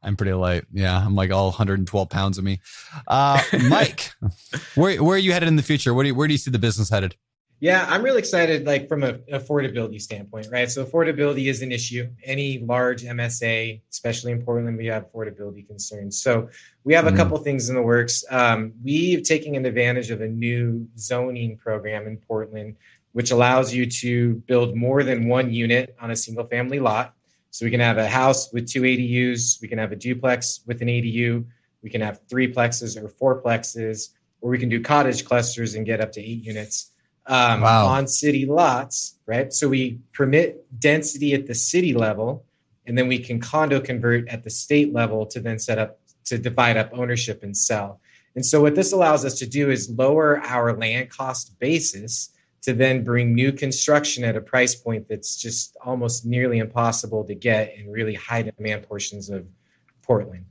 I'm pretty light. Yeah, I'm like all 112 pounds of me. Uh, Mike, where where are you headed in the future? Where do you, where do you see the business headed? Yeah, I'm really excited, like from a affordability standpoint, right? So affordability is an issue. Any large MSA, especially in Portland, we have affordability concerns. So we have a Mhm. couple things in the works. Um, we've taken advantage of a new zoning program in Portland, which allows you to build more than one unit on a single family lot. So we can have a house with two ADUs, we can have a duplex with an ADU, we can have three plexes or four plexes, or we can do cottage clusters and get up to eight units um, Wow. on city lots, right? So we permit density at the city level, and then we can condo convert at the state level to then set up to divide up ownership and sell. And so what this allows us to do is lower our land cost basis to then bring new construction at a price point that's just almost nearly impossible to get in really high demand portions of Portland.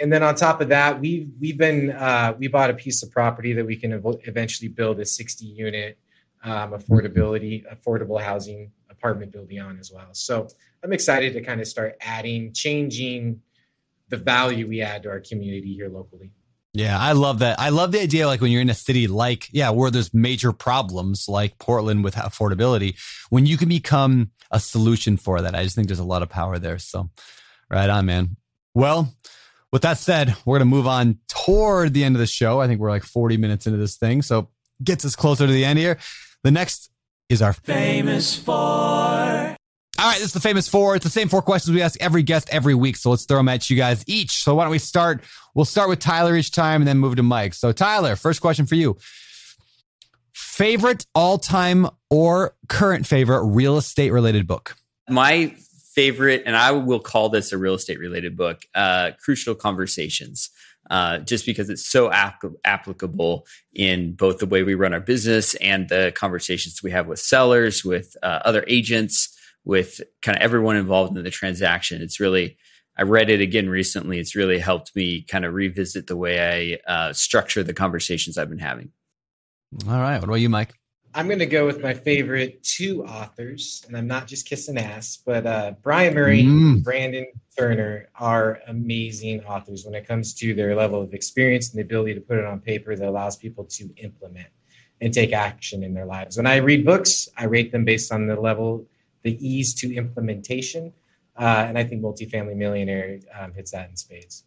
And then on top of that, we've we've been uh, we bought a piece of property that we can ev- eventually build a 60 unit um, affordability affordable housing apartment building on as well. So I'm excited to kind of start adding, changing the value we add to our community here locally. Yeah, I love that. I love the idea like when you're in a city like, yeah, where there's major problems like Portland with affordability, when you can become a solution for that. I just think there's a lot of power there. So, right on, man. Well, with that said, we're going to move on toward the end of the show. I think we're like 40 minutes into this thing. So, gets us closer to the end here. The next is our famous four. All right, this is the famous four. It's the same four questions we ask every guest every week. So let's throw them at you guys each. So why don't we start? We'll start with Tyler each time and then move to Mike. So Tyler, first question for you. Favorite all-time or current favorite real estate related book? My favorite, and I will call this a real estate related book, uh, Crucial Conversations. Uh, just because it's so ap- applicable in both the way we run our business and the conversations we have with sellers, with uh, other agents, with kind of everyone involved in the transaction. It's really, I read it again recently. It's really helped me kind of revisit the way I uh, structure the conversations I've been having. All right. What about you, Mike? I'm going to go with my favorite two authors, and I'm not just kissing ass, but uh, Brian Murray Mm. and Brandon Turner are amazing authors when it comes to their level of experience and the ability to put it on paper that allows people to implement and take action in their lives. When I read books, I rate them based on the level, the ease to implementation, uh, and I think Multifamily Millionaire um, hits that in spades.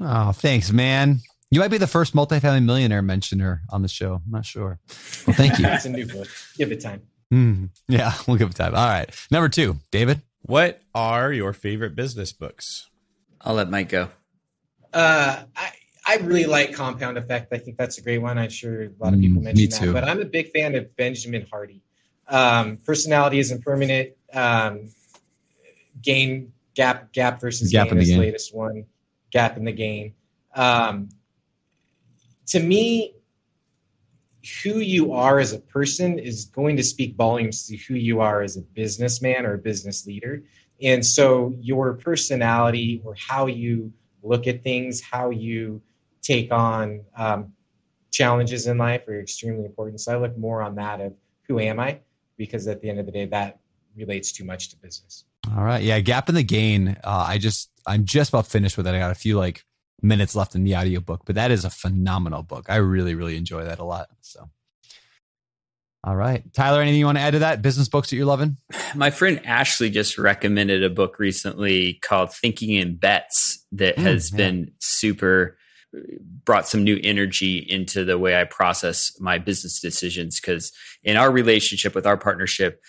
Oh, thanks, man. You might be the first multifamily millionaire mentioner on the show. I'm not sure. Well, thank you. it's a new book. Give it time. Mm, yeah, we'll give it time. All right. Number two, David. What are your favorite business books? I'll let Mike go. Uh, I I really like Compound Effect. I think that's a great one. I'm sure a lot of people Mm, mention me that, too. but I'm a big fan of Benjamin Hardy. Um, personality isn't permanent. Um, gain gap gap versus Gap gain in the is the gain. latest one. Gap in the gain. Um, to me, who you are as a person is going to speak volumes to who you are as a businessman or a business leader. And so your personality or how you look at things, how you take on um, challenges in life are extremely important. So I look more on that of who am I, because at the end of the day, that relates too much to business. All right. Yeah. Gap in the gain. Uh, I just, I'm just about finished with it. I got a few like minutes left in the audiobook, but that is a phenomenal book. I really, really enjoy that a lot. So, all right. Tyler, anything you want to add to that? Business books that you're loving? My friend Ashley just recommended a book recently called Thinking in Bets that Mm, has yeah. been super brought some new energy into the way I process my business decisions because in our relationship with our partnership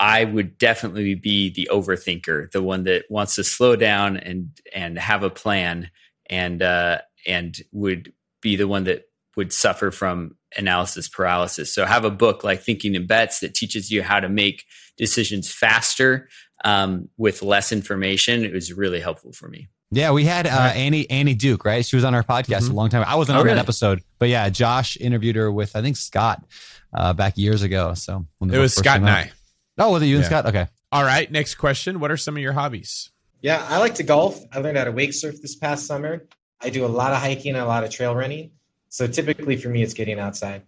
I would definitely be the overthinker, the one that wants to slow down and and have a plan and uh and would be the one that would suffer from analysis paralysis. So have a book like Thinking in Bets that teaches you how to make decisions faster um, with less information. It was really helpful for me. Yeah, we had uh, All right. Annie Annie Duke, right? She was on our podcast Mhm. a long time. Ago. I wasn't Oh, on really? that episode, but yeah, Josh interviewed her with I think Scott uh, back years ago. So when It was Scott and. I. Oh, was it you and Scott? Okay. All right. Next question. What are some of your hobbies? Yeah, I like to golf. I learned how to wake surf this past summer. I do a lot of hiking and a lot of trail running. So typically for me, it's getting outside.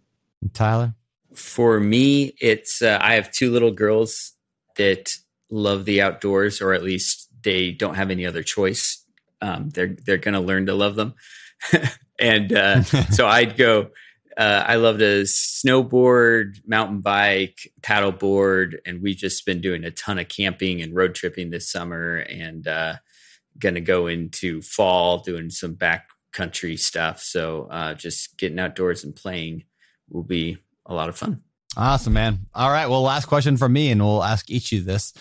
Tyler? For me, it's uh, I have two little girls that love the outdoors, or at least they don't have any other choice. Um, they're they're going to learn to love them, and uh, so I'd go. Uh, I love to snowboard, mountain bike, paddleboard, and we've just been doing a ton of camping and road tripping this summer, and uh, going to go into fall doing some backcountry stuff. So uh, just getting outdoors and playing will be a lot of fun. Awesome, man. All right. Well, last question from me, and we'll ask each of you this.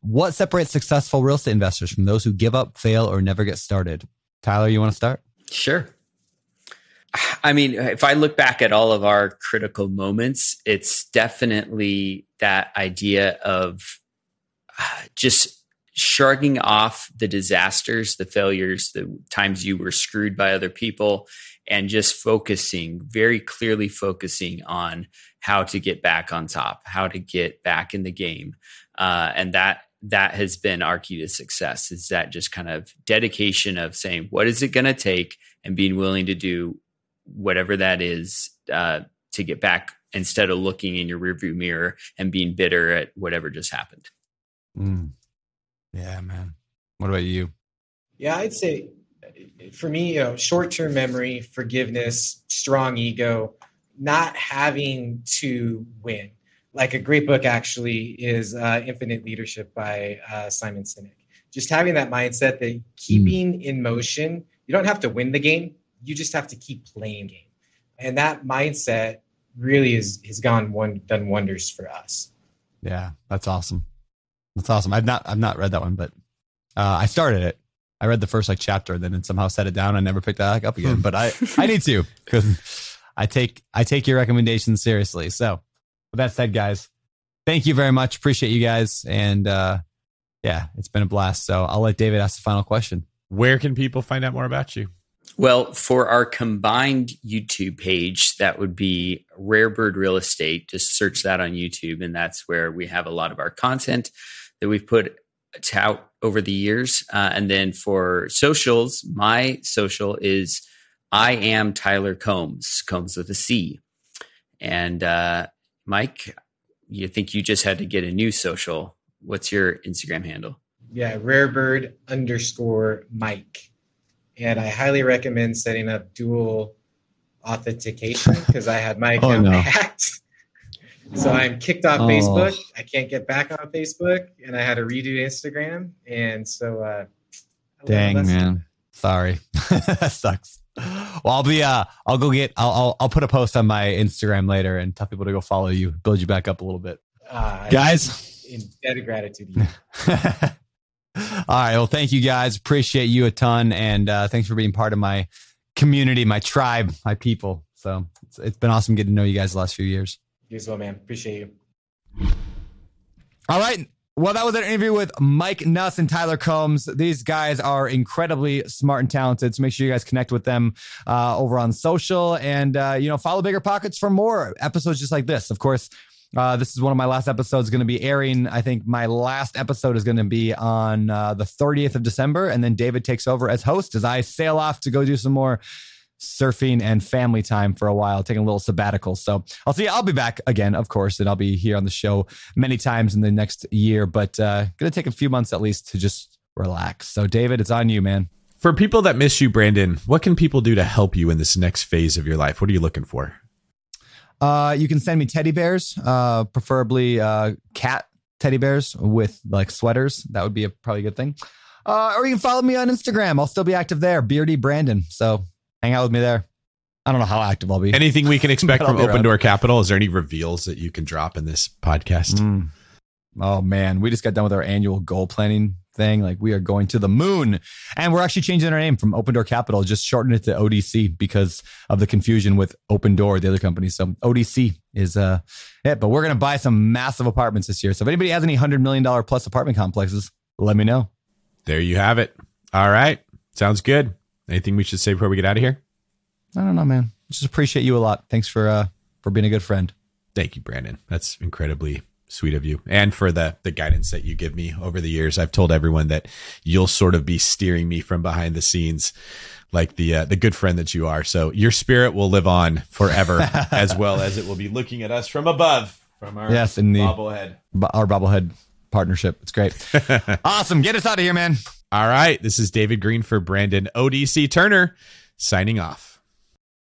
What separates successful real estate investors from those who give up, fail, or never get started? Tyler, you want to start? Sure. I mean, if I look back at all of our critical moments, it's definitely that idea of uh, just shrugging off the disasters, the failures, the times you were screwed by other people, and just focusing, very clearly focusing on how to get back on top, how to get back in the game. Uh, and that that has been our key to success is that just kind of dedication of saying what is it going to take and being willing to do whatever that is uh, to get back instead of looking in your rearview mirror and being bitter at whatever just happened. Mm. Yeah, man. What about you? Yeah, I'd say for me, you know, short term memory, forgiveness, strong ego, not having to win. Like a great book actually is uh, Infinite Leadership by uh, Simon Sinek. Just having that mindset that keeping mm. in motion, you don't have to win the game, you just have to keep playing game. And that mindset really is has gone one done wonders for us. Yeah, that's awesome. That's awesome. I've not I've not read that one, but uh, I started it. I read the first like chapter and then somehow set it down. I never picked that up again, but I I need to because I take I take your recommendations seriously. So with that said, guys, thank you very much. Appreciate you guys, and uh, yeah, it's been a blast. So I'll let David ask the final question. Where can people find out more about you? Well, for our combined YouTube page, that would be Rare Bird Real Estate. Just search that on YouTube, and that's where we have a lot of our content that we've put out over the years. Uh, and then for socials, my social is I am Tyler Combs, Combs with a C. And uh, Mike, you think you just had to get a new social. What's your Instagram handle? Yeah, Rare Bird underscore Mike. And I highly recommend setting up dual authentication because I had my oh, account oh, no. hacked so I'm kicked off oh. Facebook. I can't get back on Facebook, and I had to redo Instagram. And so, uh, dang man, sorry, that sucks. Well, I'll be uh, I'll go get, I'll, I'll, I'll put a post on my Instagram later and tell people to go follow you, build you back up a little bit, uh, guys. In debt of gratitude. All right. Well, thank you guys. Appreciate you a ton, and uh, thanks for being part of my community, my tribe, my people. So it's, it's been awesome getting to know you guys the last few years. You as well, man. Appreciate you. All right. Well, that was an interview with Mike Nuss and Tyler Combs. These guys are incredibly smart and talented. So make sure you guys connect with them uh, over on social and, uh, you know, follow Bigger Pockets for more episodes just like this. Of course, uh, this is one of my last episodes going to be airing. I think my last episode is going to be on uh, the 30th of December. And then David takes over as host as I sail off to go do some more surfing and family time for a while, taking a little sabbatical. So I'll see. you. I'll be back again, of course, and I'll be here on the show many times in the next year. But uh, gonna take a few months at least to just relax. So David, it's on you, man. For people that miss you, Brandon, what can people do to help you in this next phase of your life? What are you looking for? Uh, you can send me teddy bears, uh, preferably uh, cat teddy bears with like sweaters. That would be a probably a good thing. Uh, or you can follow me on Instagram. I'll still be active there, Beardy Brandon. So hang out with me there. I don't know how active I'll be. Anything we can expect from Open Door Capital? Is there any reveals that you can drop in this podcast? Mm. Oh man, we just got done with our annual goal planning thing. Like we are going to the moon, and we're actually changing our name from Open Door Capital. Just shortened it to ODC because of the confusion with Opendoor, the other company. So ODC is uh it. But we're gonna buy some massive apartments this year. So if anybody has any hundred million dollar plus apartment complexes, let me know. There you have it. All right, sounds good. Anything we should say before we get out of here? I don't know, man. Just appreciate you a lot. Thanks for uh for being a good friend. Thank you, Brandon. That's incredibly sweet of you and for the the guidance that you give me over the years. I've told everyone that you'll sort of be steering me from behind the scenes like the uh, the good friend that you are. So your spirit will live on forever, as well as it will be looking at us from above from our Yes, in the- bobblehead. bo- our bobblehead partnership. It's great. awesome. Get us out of here, man. All right, this is David Greene for Brandon ODC Turner signing off.